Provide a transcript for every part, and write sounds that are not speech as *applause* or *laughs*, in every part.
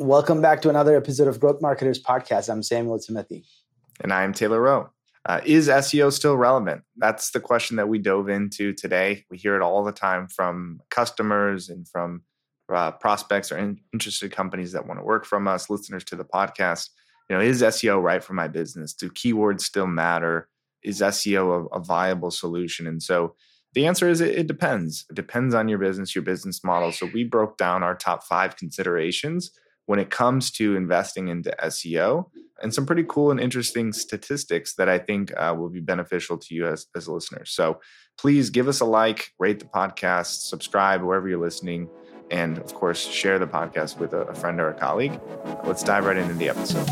Welcome back to another episode of Growth Marketers Podcast. I'm Solomon Thimothy. And I'm Taylor Rowe. Uh, is SEO still relevant? That's the question that we dove into today. We hear it all the time from customers and from uh, prospects or in- interested companies that want to work from us, listeners to the podcast. You know, is SEO right for my business? Do keywords still matter? Is SEO a, a viable solution? And so the answer is it, it depends. It depends on your business, your business model. So we broke down our top five considerations when it comes to investing into SEO and some pretty cool and interesting statistics that I think uh, will be beneficial to you as, as listeners. So please give us a like, rate the podcast, subscribe wherever you're listening, and of course, share the podcast with a, a friend or a colleague. Let's dive right into the episode.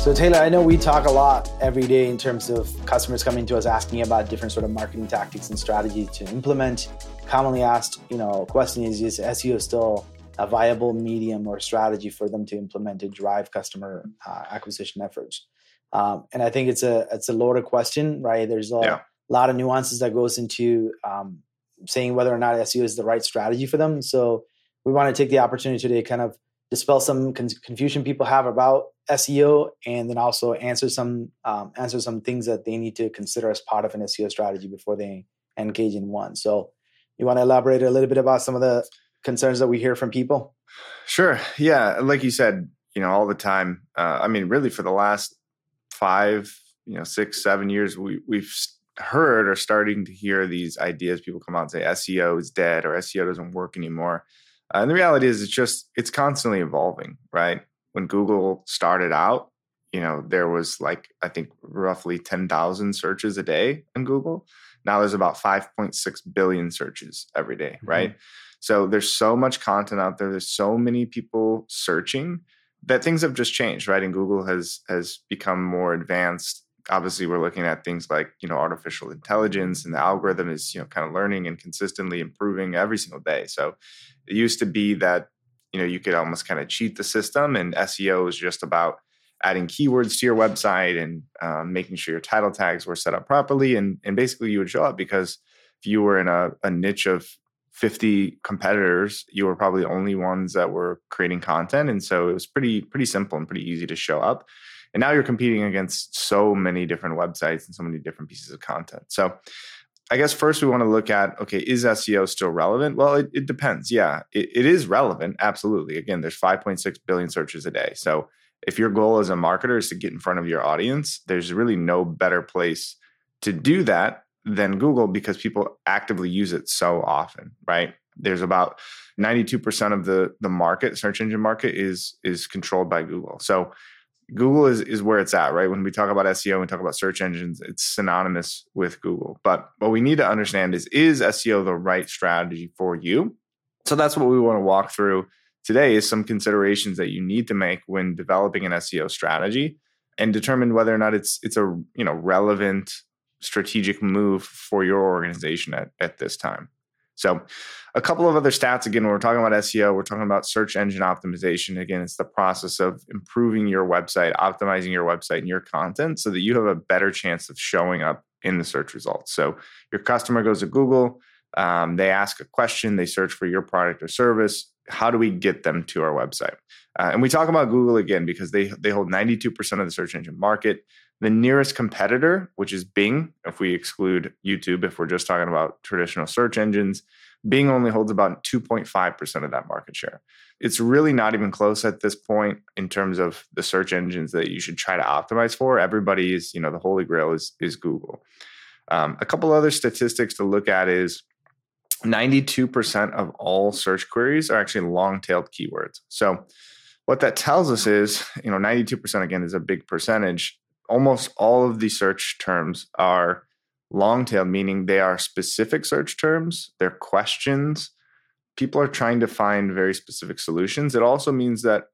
So Taylor, I know we talk a lot every day in terms of customers coming to us asking about different sort of marketing tactics and strategies to implement. Commonly asked, you know, question is is SEO still a viable medium or strategy for them to implement to drive customer uh, acquisition efforts? Um, and I think it's a it's a loaded question, right? There's a yeah. lot of nuances that goes into um, saying whether or not SEO is the right strategy for them. So we want to take the opportunity today to kind of dispel some con- confusion people have about SEO, and then also answer some um, answer some things that they need to consider as part of an SEO strategy before they engage in one. So, you want to elaborate a little bit about some of the concerns that we hear from people? Sure. Yeah, like you said, you know, all the time. Uh, I mean, really, for the last five, you know, six, seven years, we we've heard or starting to hear these ideas. People come out and say SEO is dead or SEO doesn't work anymore. Uh, and the reality is, it's just it's constantly evolving, right? When Google started out, you know, there was like I think roughly ten thousand searches a day in Google. Now there's about five point six billion searches every day, mm-hmm. right? So there's so much content out there. There's so many people searching that things have just changed, right? And Google has has become more advanced obviously we're looking at things like you know artificial intelligence and the algorithm is you know kind of learning and consistently improving every single day so it used to be that you know you could almost kind of cheat the system and seo is just about adding keywords to your website and um, making sure your title tags were set up properly and and basically you would show up because if you were in a, a niche of 50 competitors you were probably the only ones that were creating content and so it was pretty pretty simple and pretty easy to show up and now you're competing against so many different websites and so many different pieces of content. So I guess first we want to look at okay, is SEO still relevant? Well, it, it depends. Yeah, it, it is relevant. Absolutely. Again, there's 5.6 billion searches a day. So if your goal as a marketer is to get in front of your audience, there's really no better place to do that than Google because people actively use it so often, right? There's about 92% of the the market, search engine market is is controlled by Google. So Google is is where it's at, right? When we talk about SEO and talk about search engines, it's synonymous with Google. But what we need to understand is is SEO the right strategy for you? So that's what we want to walk through today is some considerations that you need to make when developing an SEO strategy and determine whether or not it's it's a you know relevant strategic move for your organization at, at this time. So, a couple of other stats again, when we're talking about SEO, we're talking about search engine optimization. Again, it's the process of improving your website, optimizing your website and your content so that you have a better chance of showing up in the search results. So, your customer goes to Google, um, they ask a question, they search for your product or service. How do we get them to our website? Uh, and we talk about Google again because they they hold 92% of the search engine market. The nearest competitor, which is Bing, if we exclude YouTube, if we're just talking about traditional search engines, Bing only holds about 2.5% of that market share. It's really not even close at this point in terms of the search engines that you should try to optimize for. Everybody's, you know, the holy grail is, is Google. Um, a couple other statistics to look at is 92% of all search queries are actually long tailed keywords. So, what that tells us is, you know, 92% again is a big percentage almost all of the search terms are long tail, meaning they are specific search terms, they're questions. People are trying to find very specific solutions. It also means that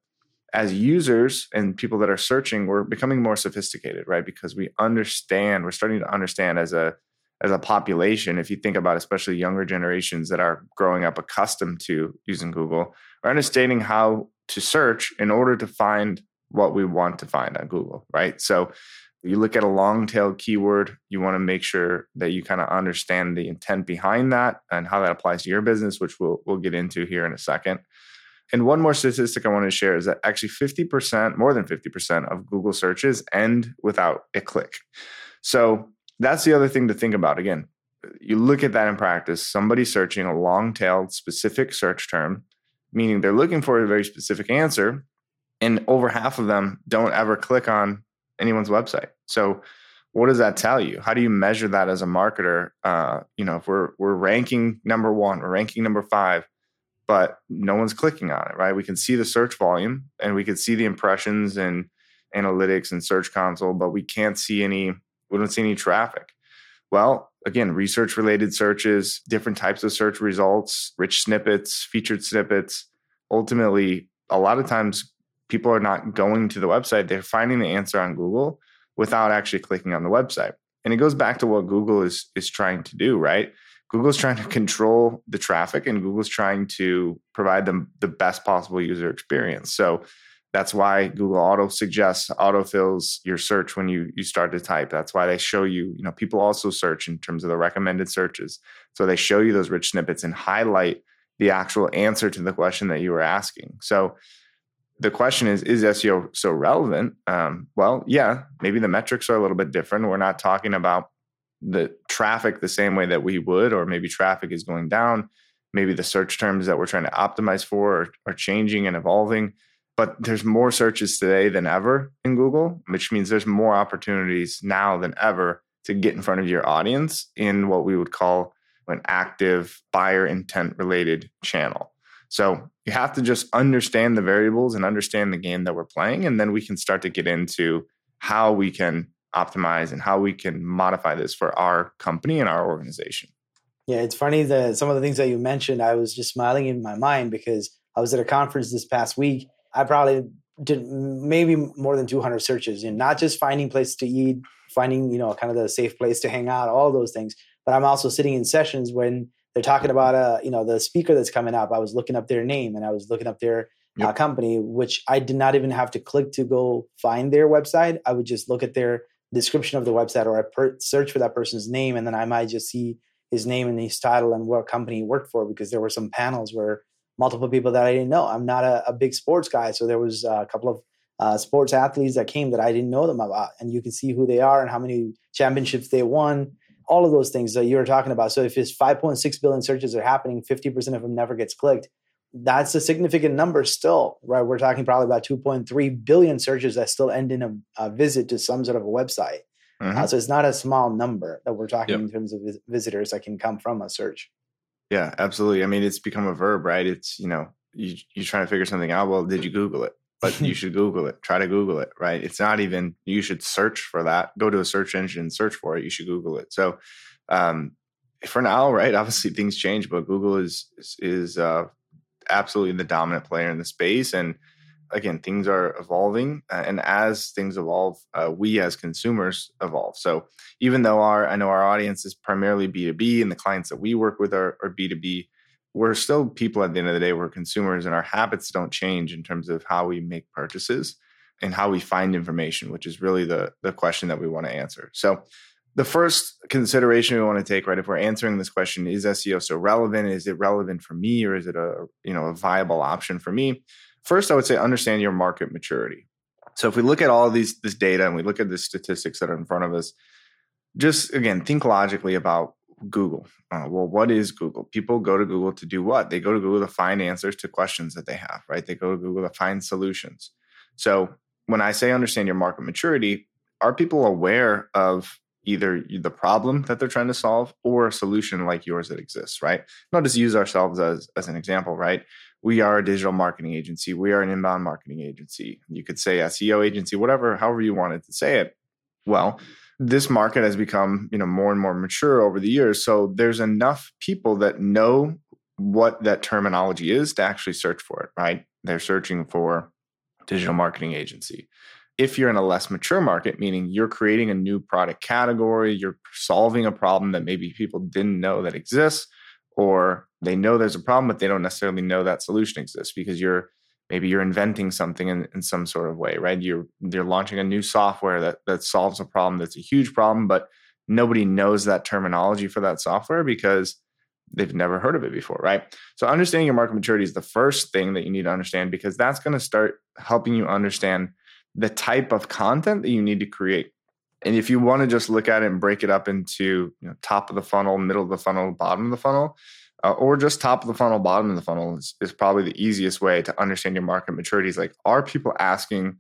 as users and people that are searching, we're becoming more sophisticated, right? Because we understand, we're starting to understand as a as a population, if you think about especially younger generations that are growing up accustomed to using Google, are understanding how to search in order to find what we want to find on Google, right? So You look at a long tail keyword, you want to make sure that you kind of understand the intent behind that and how that applies to your business, which we'll, we'll get into here in a second. And one more statistic I want to share is that actually 50%, more than 50% of Google searches end without a click. So that's the other thing to think about. Again, you look at that in practice, somebody searching a long tailed specific search term, meaning they're looking for a very specific answer, and over half of them don't ever click on anyone's website. So what does that tell you? How do you measure that as a marketer? Uh, you know, if we're we're ranking number one, we're ranking number five, but no one's clicking on it, right? We can see the search volume and we can see the impressions and analytics and search console, but we can't see any, we don't see any traffic. Well, again, research related searches, different types of search results, rich snippets, featured snippets. Ultimately, a lot of times people are not going to the website, they're finding the answer on Google without actually clicking on the website. And it goes back to what Google is is trying to do, right? Google's trying to control the traffic and Google's trying to provide them the best possible user experience. So that's why Google Auto suggests autofills your search when you you start to type. That's why they show you, you know, people also search in terms of the recommended searches. So they show you those rich snippets and highlight the actual answer to the question that you were asking. So the question is is SEO so relevant? Um, well, yeah, maybe the metrics are a little bit different. We're not talking about the traffic the same way that we would, or maybe traffic is going down. Maybe the search terms that we're trying to optimize for are, are changing and evolving. But there's more searches today than ever in Google, which means there's more opportunities now than ever to get in front of your audience in what we would call an active buyer intent related channel. So you have to just understand the variables and understand the game that we're playing. And then we can start to get into how we can optimize and how we can modify this for our company and our organization. Yeah, it's funny that some of the things that you mentioned, I was just smiling in my mind because I was at a conference this past week. I probably did maybe more than 200 searches and not just finding places to eat, finding, you know, kind of the safe place to hang out, all those things. But I'm also sitting in sessions when they're talking about, uh, you know, the speaker that's coming up. I was looking up their name and I was looking up their uh, yep. uh, company, which I did not even have to click to go find their website. I would just look at their description of the website or I per- search for that person's name and then I might just see his name and his title and what company he worked for because there were some panels where multiple people that I didn't know. I'm not a, a big sports guy, so there was a couple of uh, sports athletes that came that I didn't know them about, and you can see who they are and how many championships they won. All of those things that you were talking about. So if it's 5.6 billion searches are happening, 50% of them never gets clicked that's a significant number still, right? We're talking probably about 2.3 billion searches that still end in a, a visit to some sort of a website. Mm-hmm. Uh, so it's not a small number that we're talking yep. in terms of vis- visitors that can come from a search. Yeah, absolutely. I mean, it's become a verb, right? It's, you know, you, you're trying to figure something out. Well, did you Google it? But you *laughs* should Google it. Try to Google it, right? It's not even, you should search for that. Go to a search engine and search for it. You should Google it. So, um, for now, right? *laughs* Obviously, things change, but Google is is, is uh, absolutely the dominant player in the space. And again, things are evolving, uh, and as things evolve, uh, we as consumers evolve. So even though our I know our audience is primarily B two B, and the clients that we work with are, are B two B, we're still people at the end of the day. We're consumers, and our habits don't change in terms of how we make purchases and how we find information, which is really the the question that we want to answer. So the first consideration we want to take, right, if we're answering this question, is SEO so relevant? Is it relevant for me, or is it a you know a viable option for me? First, I would say understand your market maturity. So if we look at all these this data and we look at the statistics that are in front of us, just again think logically about Google. Uh, well, what is Google? People go to Google to do what? They go to Google to find answers to questions that they have, right? They go to Google to find solutions. So when I say understand your market maturity, are people aware of either the problem that they're trying to solve or a solution like yours that exists, right? Not just use ourselves as, as an example, right? We are a digital marketing agency. We are an inbound marketing agency. You could say SEO agency, whatever, however you wanted to say it. Well, this market has become, you know, more and more mature over the years. So there's enough people that know what that terminology is to actually search for it, right? They're searching for digital marketing agency if you're in a less mature market, meaning you're creating a new product category, you're solving a problem that maybe people didn't know that exists, or they know there's a problem, but they don't necessarily know that solution exists because you're maybe you're inventing something in, in some sort of way, right? You're you're launching a new software that that solves a problem that's a huge problem, but nobody knows that terminology for that software because they've never heard of it before, right? So understanding your market maturity is the first thing that you need to understand because that's going to start helping you understand the type of content that you need to create. And if you want to just look at it and break it up into you know, top of the funnel, middle of the funnel, bottom of the funnel, uh, or just top of the funnel, bottom of the funnel is, is probably the easiest way to understand your market maturity. Is like, are people asking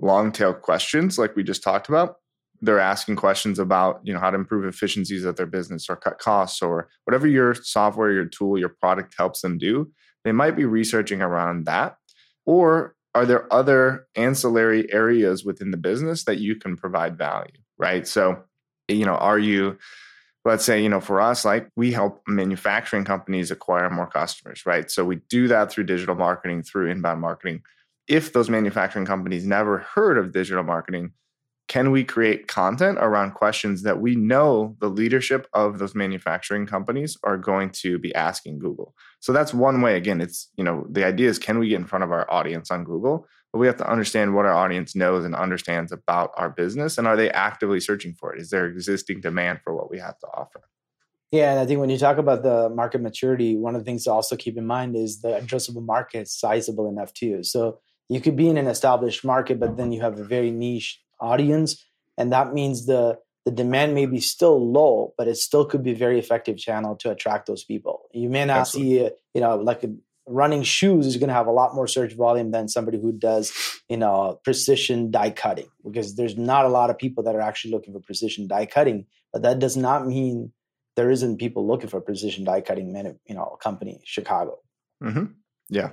long tail questions like we just talked about? They're asking questions about, you know, how to improve efficiencies of their business or cut costs or whatever your software, your tool, your product helps them do. They might be researching around that. Or are there other ancillary areas within the business that you can provide value, right? So, you know, are you let's say you know for us like we help manufacturing companies acquire more customers right? So we do that through digital marketing through inbound marketing. If those manufacturing companies never heard of digital marketing can we create content around questions that we know the leadership of those manufacturing companies are going to be asking google? So that's one way. Again it's you know the idea is can we get in front of our audience on google but we have to understand what our audience knows and understands about our business and are they actively searching for it? Is there existing demand for what we have to offer? Yeah and i think when you talk about the market maturity one of the things to also keep in mind is the addressable market is sizable enough too. So you could be in an established market but then you have a very niche audience and that means the the demand may be still low but it still could be a very effective channel to attract those people. You may not Absolutely. see you know like a, running shoes is going to have a lot more search volume than somebody who does you know precision die cutting because there's not a lot of people that are actually looking for precision die cutting but that does not mean there isn't people looking for precision die cutting you know company chicago mm-hmm. yeah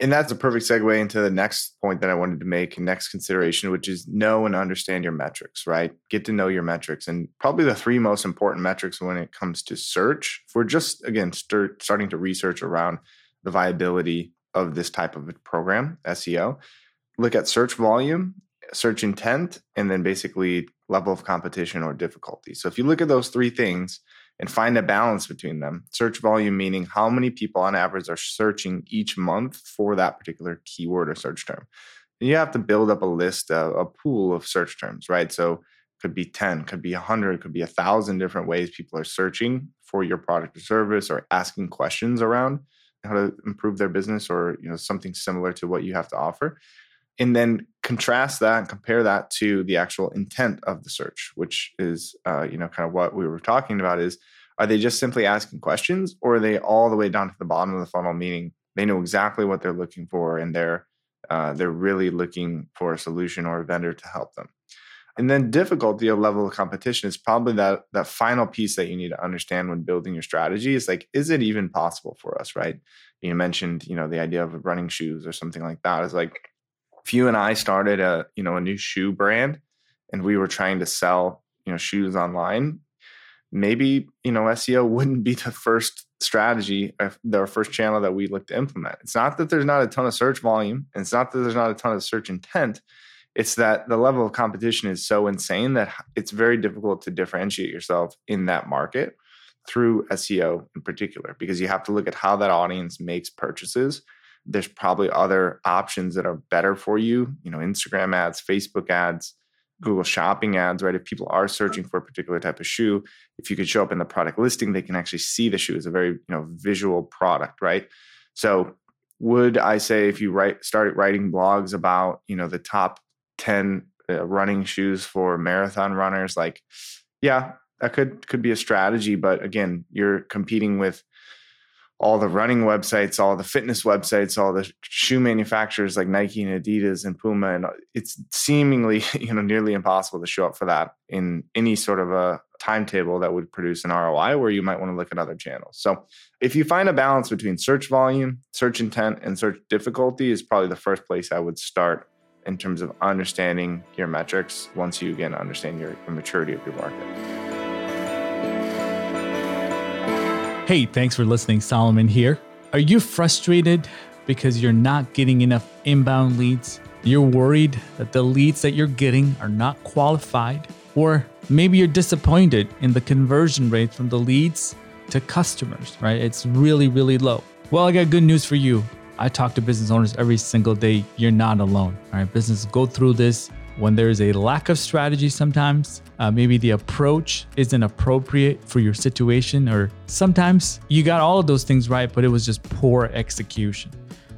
and that's a perfect segue into the next point that I wanted to make, next consideration, which is know and understand your metrics, right? Get to know your metrics. And probably the three most important metrics when it comes to search, if we're just, again, start, starting to research around the viability of this type of program, SEO, look at search volume, search intent, and then basically level of competition or difficulty. So if you look at those three things, and find a balance between them. Search volume meaning how many people on average are searching each month for that particular keyword or search term. And you have to build up a list, a, a pool of search terms, right? So could be 10, could be 100, could be a thousand different ways people are searching for your product or service or asking questions around how to improve their business or you know something similar to what you have to offer. And then contrast that and compare that to the actual intent of the search which is uh, you know kind of what we were talking about is are they just simply asking questions or are they all the way down to the bottom of the funnel meaning they know exactly what they're looking for and they're uh, they're really looking for a solution or a vendor to help them and then difficulty level of competition is probably that that final piece that you need to understand when building your strategy is like is it even possible for us right you mentioned you know the idea of running shoes or something like that is like if you and I started a you know a new shoe brand and we were trying to sell you know shoes online, maybe you know SEO *laughs* wouldn't be the first strategy or the first channel that we look to implement. It's not that there's not a ton of search volume, and it's not that there's not a ton of search intent. It's that the level of competition is so insane that it's very difficult to differentiate yourself in that market through SEO in particular, because you have to look at how that audience makes purchases there's probably other options that are better for you, you know, Instagram ads, Facebook ads, Google shopping ads, right? If people are searching for a particular type of shoe, if you could show up in the product listing, they can actually see the shoe as a very, you know, visual product, right? So would I say if you write started writing blogs about, you know, the top 10 uh, running shoes for marathon runners, like, yeah, that could could be a strategy, but again, you're competing with all the running websites, all the fitness websites, all the shoe manufacturers like Nike and Adidas and Puma, and it's seemingly *laughs* you know nearly impossible to show up for that in any sort of a timetable that would produce an ROI. Where you might want to look at other channels. So if you find a balance between search volume, search intent, and search difficulty, is probably the first place I would start in terms of understanding your metrics. Once you again understand your, your maturity of your market. Hey, thanks for listening. Solomon here. Are you frustrated because you're not getting enough inbound leads? You're worried that the leads that you're getting are not qualified? Or maybe you're disappointed in the conversion rate from the leads to customers, right? It's really, really low. Well, I got good news for you. I talk to business owners every single day. You're not alone. All right, businesses go through this when there's a lack of strategy sometimes uh, maybe the approach isn't appropriate for your situation or sometimes you got all of those things right but it was just poor execution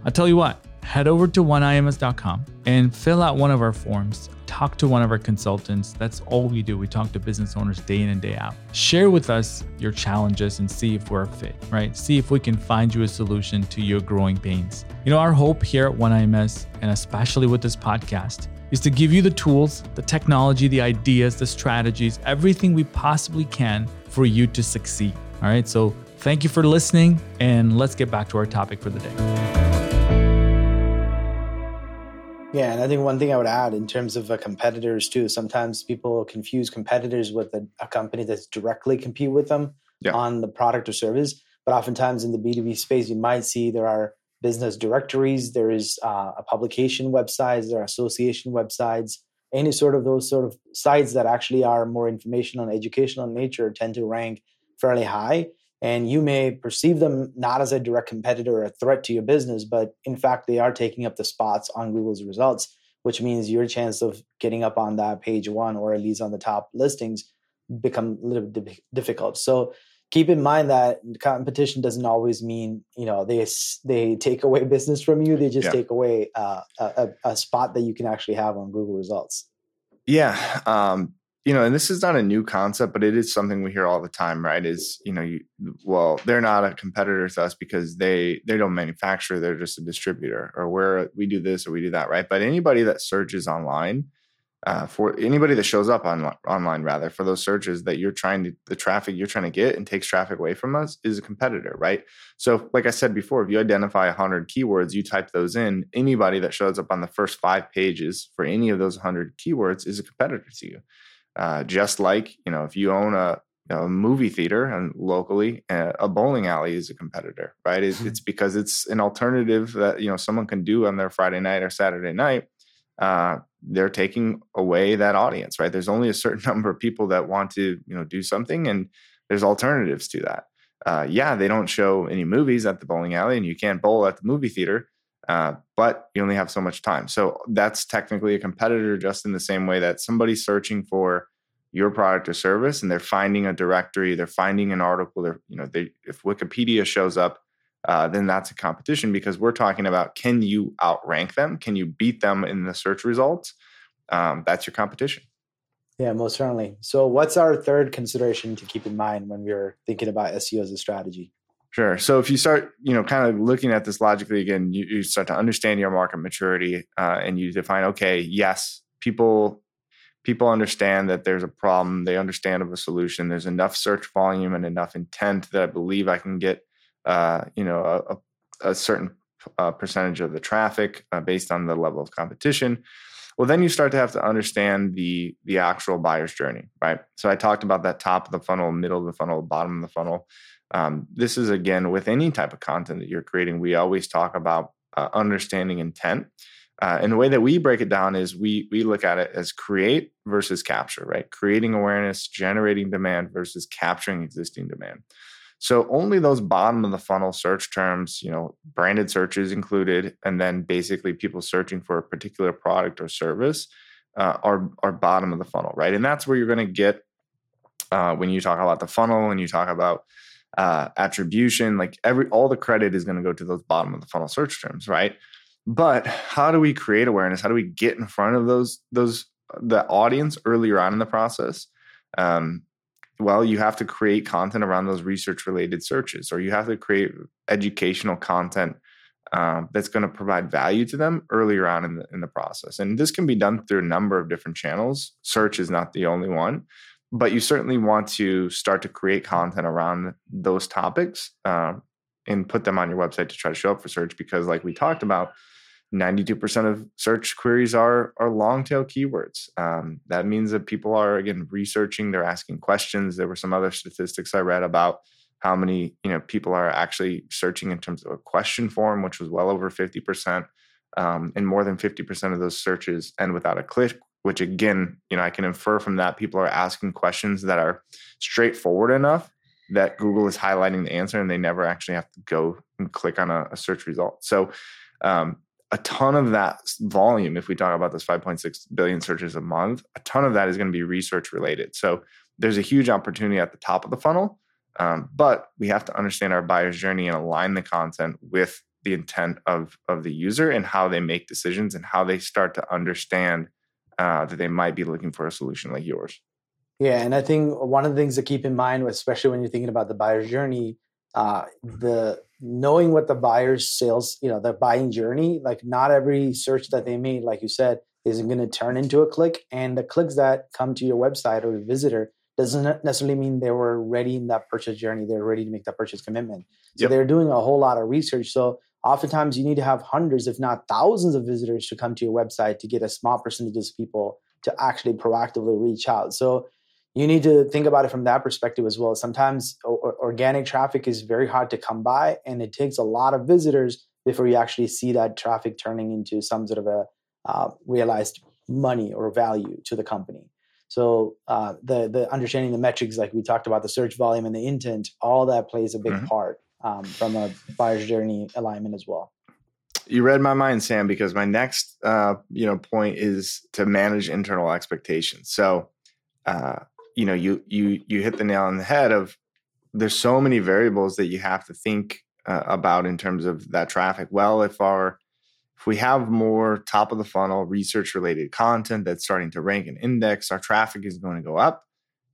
i'll tell you what head over to oneims.com and fill out one of our forms talk to one of our consultants that's all we do we talk to business owners day in and day out share with us your challenges and see if we're a fit right see if we can find you a solution to your growing pains you know our hope here at oneims and especially with this podcast is to give you the tools, the technology, the ideas, the strategies, everything we possibly can for you to succeed. All right. So thank you for listening, and let's get back to our topic for the day. Yeah, and I think one thing I would add in terms of uh, competitors too, sometimes people confuse competitors with a, a company that's directly compete with them yeah. on the product or service. But oftentimes in the B2B space, you might see there are business directories, there is uh, a publication websites, there are association websites. Any sort of those sort of sites that actually are more informational and educational in nature tend to rank fairly high. And you may perceive them not as a direct competitor or a threat to your business, but in fact, they are taking up the spots on Google's results, which means your chance of getting up on that page one or at least on the top listings become a little bit difficult. So keep in mind that competition doesn't always mean you know they they take away *laughs* business from you they just yeah. take away uh, a, a, spot that you can actually have on google results yeah um, you know and this is not a new concept but it is something we hear all the time right? Is you know you, well they're not a competitor to us because they they don't manufacture they're just a distributor or where we do this or we do that right? But anybody that searches online uh, for anybody that shows up on online rather for those searches that you're trying to the traffic you're trying to get and takes traffic away from us is a competitor right? So like i said before if you identify 100 keywords you type those in anybody that shows up on the first five pages for any of those 100 keywords is a competitor to you uh, just like you know if you own a, a movie theater and locally uh, a bowling alley is a competitor right it's, it's because it's an alternative that you know someone can do on their friday night or saturday night uh, they're taking away that audience, right? There's only a certain *laughs* number of people that want to, you know, do something, and there's alternatives to that. Uh, yeah, they don't show any movies at the bowling alley, and you can't bowl at the movie theater, uh, but you only have so much time. So that's technically a competitor, just in the same way that somebody's searching for your product or service, and they're finding a directory, they're finding an article. They're, you know, they if Wikipedia shows up uh, then that's a competition because we're talking about can you outrank them? Can you beat them in the search results? Um, that's your competition. Yeah, most certainly. So, what's our third consideration to keep in mind when we're thinking about SEO as a strategy? Sure. So if you start, you know, kind of looking at this logically again, you, you start to understand your market maturity, uh, and you define, okay, yes, people people understand that there's a problem. They understand of a solution. There's enough search volume and enough intent that I believe I can get uh, you know a, a certain uh, percentage of the traffic uh, based on the level of competition well then you start to have to understand the the actual buyer's journey right so i talked about that top of the funnel middle of the funnel bottom of the funnel um, this is again with any type of content that you're creating we always talk about uh, understanding intent. Uh, and the way that we break it down is we we look at it as create versus capture right? Creating awareness generating demand versus capturing existing demand. So only those bottom of the funnel search terms, you know, branded searches included, and then basically people searching for a particular product or service uh, are are bottom of the funnel, right? And that's where you're going to get uh, when you talk about the funnel and you talk about uh, attribution. Like every all the credit is going to go to those bottom of the funnel search terms, right? But how do we create awareness? How do we get in front of those those the audience earlier on in the process? Um, well, you have to create content around those research related searches, or you have to create educational content um, that's going to provide value to them earlier on in the, in the process. And this can be done through a number of different channels. Search is not the only one, but you certainly want to start to create content around those topics uh, and put them on your website to try to show up for search because, like we talked about, 92% of search queries are are long tail keywords. Um, that means that people are again researching, they're asking questions. There were some other statistics I read about how many you know people are actually searching in terms of a question form, which was well over 50%. Um, and more than 50% of those searches end without a click, which again, you know, I can infer from that people are asking questions that are straightforward enough that Google is highlighting the answer and they never actually have to go and click on a, a search result. So, um, a ton of that volume, if we talk about this 5.6 billion searches a month, a ton of that is going to be research related. So, there's a huge opportunity at the top of the funnel, um, but we have to understand our buyer's journey and align the content with the intent of of the user and how they make decisions and how they start to understand uh, that they might be looking for a solution like yours. Yeah, and I think one of the things to keep in mind, especially when you're thinking about the buyer's journey, uh, the knowing what the buyer's sales, you know, the buying journey. Like, not every search that they made, like you said, isn't going to turn into a click, and the clicks that come to your website or the visitor doesn't necessarily mean they were ready in that purchase journey. They're ready to make that purchase commitment. So yep. they're doing a whole lot of research. So oftentimes you need to have hundreds, if not thousands, of visitors to come to your website to get a small percentage of people to actually proactively reach out. So you need to think about it from that perspective as well. Sometimes o- organic traffic is very hard to come by, and it takes a lot of visitors before you actually see that traffic turning into some sort of a uh, realized money or value to the company. So uh, the the understanding the metrics, like we talked about, the search volume and the intent, all that plays a big mm-hmm. part um, from a buyer's journey alignment as well. You read my mind, Sam, because my next uh, you know point is to manage internal expectations. So uh, you know you you you hit the nail on the head of there's so many variables that you have to think uh, about in terms of that traffic. Well if our if we have more top of the funnel research related content that's starting to rank and index our traffic is going to go up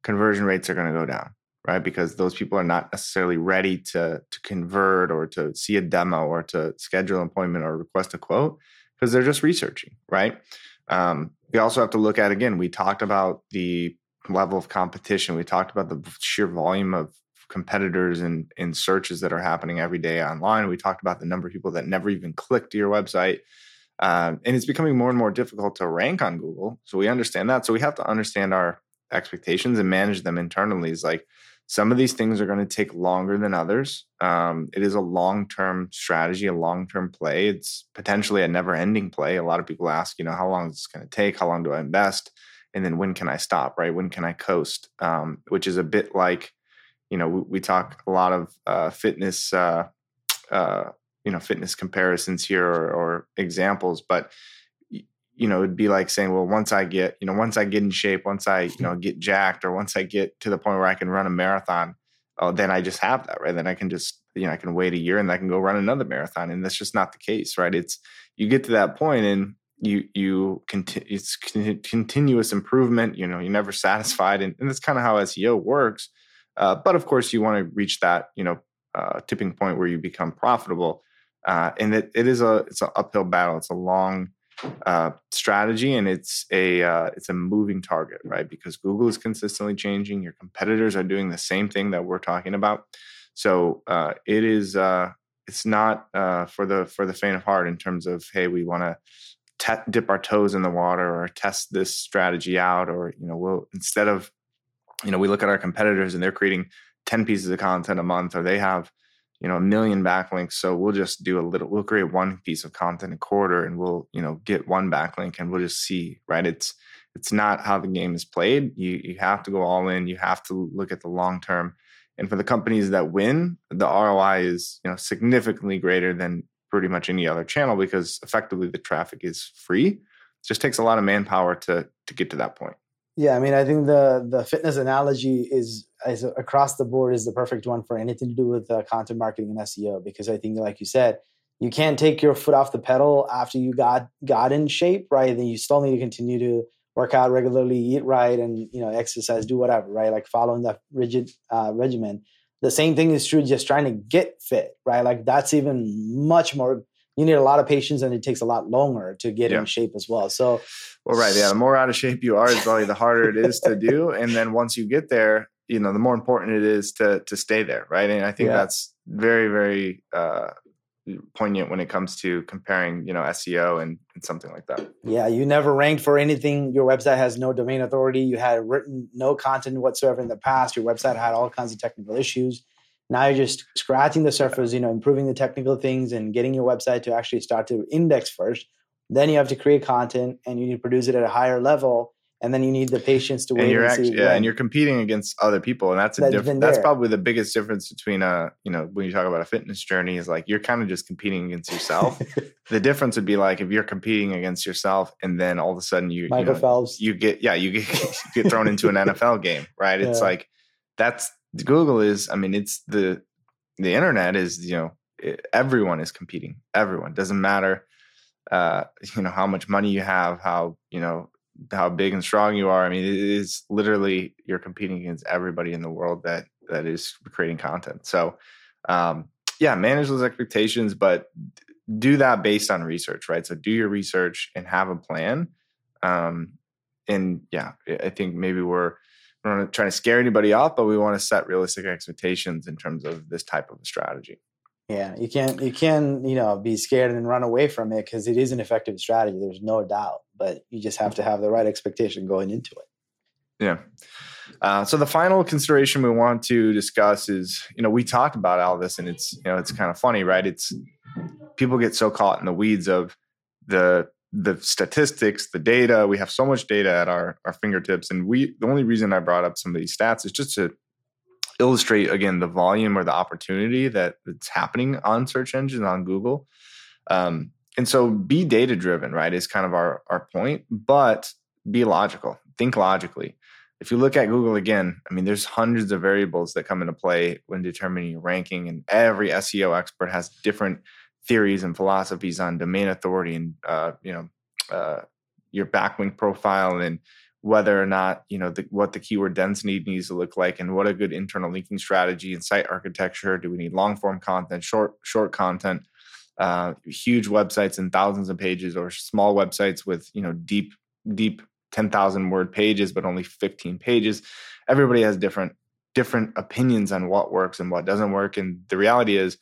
conversion rates are going to go down right because those people are not necessarily ready to to convert or to see a demo or to schedule an appointment or request a quote because they're just researching right um, we also have to look at again we talked about the level of competition. We talked about the sheer volume of competitors and in searches that are happening every day online. We talked about the number of people that never even clicked to your website. Um, and it's becoming more and more difficult to rank on Google. So we understand that. So we have to understand our expectations and manage them internally. Is like some of these things are going to take longer than others. Um, it is a long term strategy, a long term play. It's potentially a never ending play. A lot of people ask, you know, how long is this going to take? How long do I invest? and then when can I stop, right? When can I coast? Um, which is a bit like, you know, we, we talk a lot of uh, fitness, uh, uh, you know, fitness comparisons here or, or examples, but you know, it'd be like saying, well, once I get, you know, once I get in shape, once I, you know, get jacked, or once I get to the point where I can run a marathon, oh, then I just have that, right? Then I can just, you know, I can wait a year and I can go run another marathon, and that's just not the case, right? It's you get to that point, and you you continue it's continuous improvement you know you're never satisfied and, and that's kind of how seo works uh, but of course you want to reach that you know uh, tipping point where you become profitable uh, and it, it is a it's an uphill battle it's a long uh, strategy and it's a uh, it's a moving target right? Because google is consistently changing your competitors are doing the same thing that we're talking about. So uh, it is it's not for the for the faint of heart in terms of hey we want to te- dip our toes in the water or test this strategy out or you know we'll instead of you know we look at our competitors and they're creating 10 pieces of content a month or they have you know a million backlinks. So we'll just do a little we'll create one piece of content a quarter and we'll you know get one backlink and we'll just see right? It's it's not how the game is played. You you have to go all in. You have to look at the long term. And for the companies that win the roi is you know significantly greater than pretty much any other channel because effectively the traffic is free. It just takes a lot of manpower to to get to that point. Yeah, I mean, I think the the fitness analogy is, is across the board is the perfect one for anything to do with uh, content marketing and SEO because I think, like you said, you can't take your foot off the pedal after you got got in shape, right? Then you still need to continue to work out regularly, eat right, and you know, exercise, do whatever, right? Like following that rigid uh, regimen the same thing is true just trying to get fit, right? Like that's even much more you need a lot of patience and it takes a lot longer to get yeah. in shape as well. So Well right, yeah. The more out of shape you are, is probably the harder it is to do. And then once you get there, you know, the more important it is to to stay there, right? And I think yeah. that's very, very uh poignant when it comes to comparing, you know, SEO and, and, something like that. Yeah, you never ranked for anything. Your website has no domain authority. You had written no content whatsoever in the past. Your website had all kinds of technical issues. Now you're just scratching the surface, you know, improving the technical things and getting your website to actually start to index first. Then you have to create content and you need to produce it at a higher level. and then you need the patience to wait. And you're and actually, see yeah, when. and you're competing against other people, and that's a That's different. That's probably the biggest difference between a, you know, when you talk about a fitness journey, is like you're kind of just competing against yourself. *laughs* the difference would be like if you're competing against yourself, and then all of a sudden you, you know, Phelps. you get yeah you get *laughs* you get thrown into an NFL game, right? It's Yeah. like that's Google is. I mean, it's the the internet is you know everyone is competing. Everyone doesn't matter, uh, *laughs* you know how much money you have, how you know how big and strong you are. I mean, it is literally you're competing against everybody in the world that that is creating content. So, um, yeah, manage those expectations, but do that based on research, right? So do your research and have a plan. Um, and yeah, I think maybe we're we're not trying to scare anybody off, but we want to set realistic expectations in terms of this type of a strategy. Yeah, you can't you can you know be scared and run away from it because it is an effective strategy. There's no doubt, but you just have to have the right expectation going into it. Yeah. Uh, so the final consideration we want to discuss is, you know, we talked about all this, and it's, you know, it's kind of funny, right? It's people get so caught in the weeds of the the statistics, the data. We have so much data at our our fingertips, and we the only reason I brought up some of these stats is just to illustrate again the volume or the opportunity that that's happening on search engines on Google. Um, and so be data driven, right? Is kind of our our point, but be logical. Think logically. If you look at Google again, I mean, there's hundreds of variables that come into play when determining your ranking, and every SEO expert has different theories and philosophies on domain authority and uh, you know uh, your backlink profile and whether or not you know the, what the keyword density needs to look like and what a good internal linking strategy and site architecture do we need long form content short short content? Uh, huge websites and thousands of pages or small websites with you know deep deep 10,000 word pages but only 15 pages. Everybody has different different opinions on what works and what doesn't work. And the reality is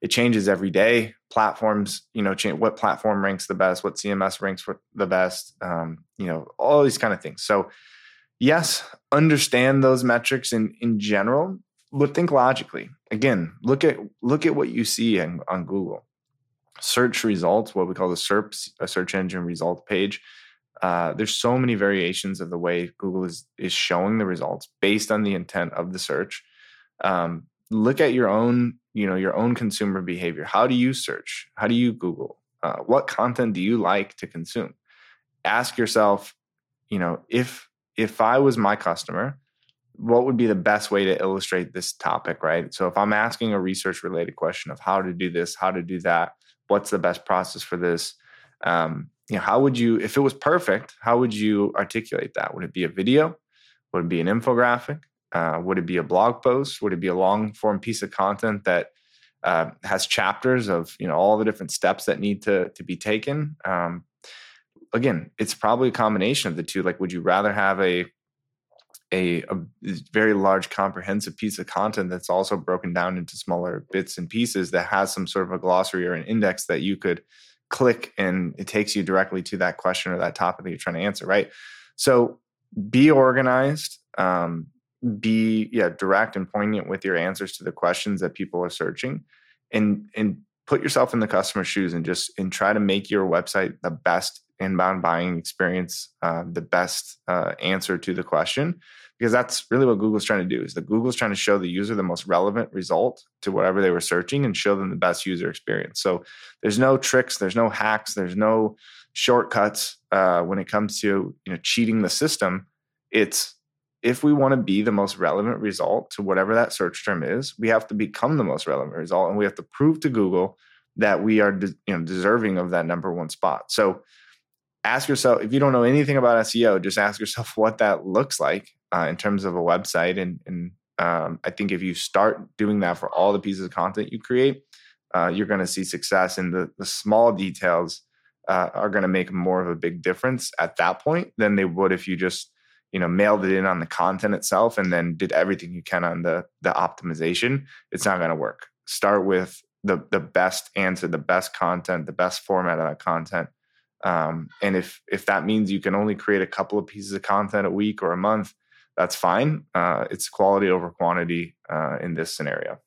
it changes every day. Platforms you know change what platform ranks the best what cms ranks for the best um, you know all these kind of things. So yes understand those metrics in in general but think logically. Again look at look at what you see on, on google. Search results what we call the SERP, a search engine result page uh, there's so many variations of the way google is is showing the results based on the intent of the search. Um, look at your own you know your own consumer behavior. How do you search? How do you google? Uh, what content do you like to consume? Ask yourself you know if if i was my customer what would be the best way to illustrate this topic right? So if i'm asking a research related question of how to do this how to do that what's the best process for this um, you know how would you if it was perfect how would you articulate that? Would it be a video? Would it be an infographic uh, would it be a blog post? Would it be a long form piece of content that uh, has chapters of you know all the different steps that need to to be taken? Um, again, it's probably a combination of the two. Like, would you rather have a a, a very large comprehensive piece of content that's also broken down into smaller bits and pieces that has some sort of a glossary or an index that you could click and it takes you directly to that question or that topic that you're trying to answer right so be organized um, be yeah direct and poignant with your answers to the questions that people are searching and and put yourself in the customer's shoes and just and try to make your website the best inbound buying experience uh, the best uh, answer to the question because that's really what google's trying to do is that google's trying to show the user the most relevant result to whatever they were searching and show them the best user experience. So there's no tricks there's no hacks there's no shortcuts uh, when it comes to you know cheating the system. It's if we want to be the most relevant result to whatever that search term is, we have to become the most relevant result, and we have to prove to Google that we are, de- you know, deserving of that number one spot. So, ask yourself if you don't know anything about SEO, just ask yourself *laughs* what that looks like uh, in terms of a website. And, and um, I think if you start doing that for all the pieces of content you create, uh, you're going to see success. And the the small details uh, are going to make more of a big difference at that point than they would if you just you know mailed it in on the content itself and then did everything you can on the the optimization it's not going to work start with the the best answer the best content the best format of that content um, and if if that means you can only create a couple of pieces of content a week or a month that's fine uh, it's quality over quantity uh, in this scenario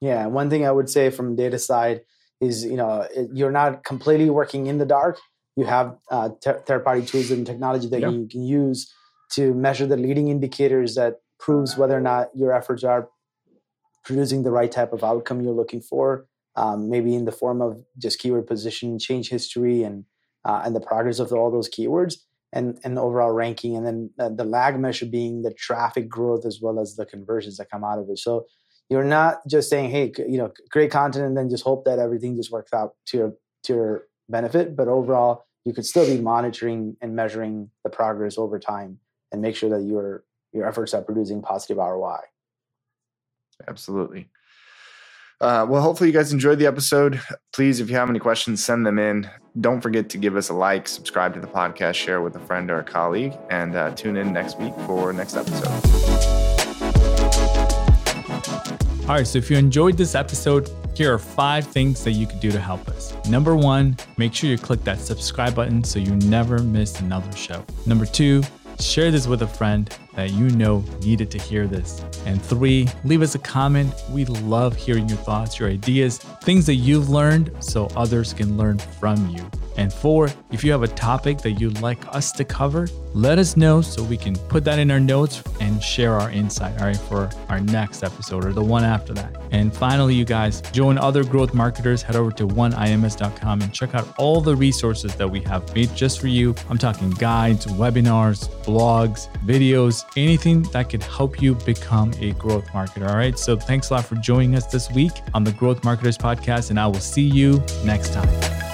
Yeah, one thing I would say from data side is you know you're not completely working in the dark. You have uh, ter- third party tools and technology that Yeah. you can use to measure the leading indicators that proves whether or not your efforts are producing the right type of outcome you're looking for um, maybe in the form of just keyword position change history and uh, and the progress of all those keywords and and overall ranking and then uh, the lag measure being the traffic growth as well as the conversions that come out of it. So you're not just saying hey you know create content and then just hope that everything just works out to your to your benefit but overall you could still be monitoring and measuring the progress over time and make sure that your your efforts are producing positive ROI. Absolutely. Uh, well, hopefully you guys enjoyed the episode. Please, if you have any questions, send them in. Don't forget to give us a like, subscribe to the podcast, share with a friend or a colleague, and uh, tune in next week for next episode. All right, so if you enjoyed this episode, here are five things that you could do to help us. Number one, make sure you click that subscribe button so you never miss another show. Number two, Share this with a friend that you know needed to hear this. And three, leave us a comment. We love hearing your thoughts, your ideas, things that you've learned so others can learn from you. And four, if you have a topic that you'd like us to cover, let us know so we can put that in our notes and share our insight, all right, for our next episode or the one after that. And finally, you guys, join other growth marketers, head over to oneims.com and check out all the resources that we have made just for you. I'm talking guides, webinars, blogs, videos, anything that could help you become a growth marketer, all right? So thanks a lot for joining us this week on the Growth Marketers Podcast, and I will see you next time.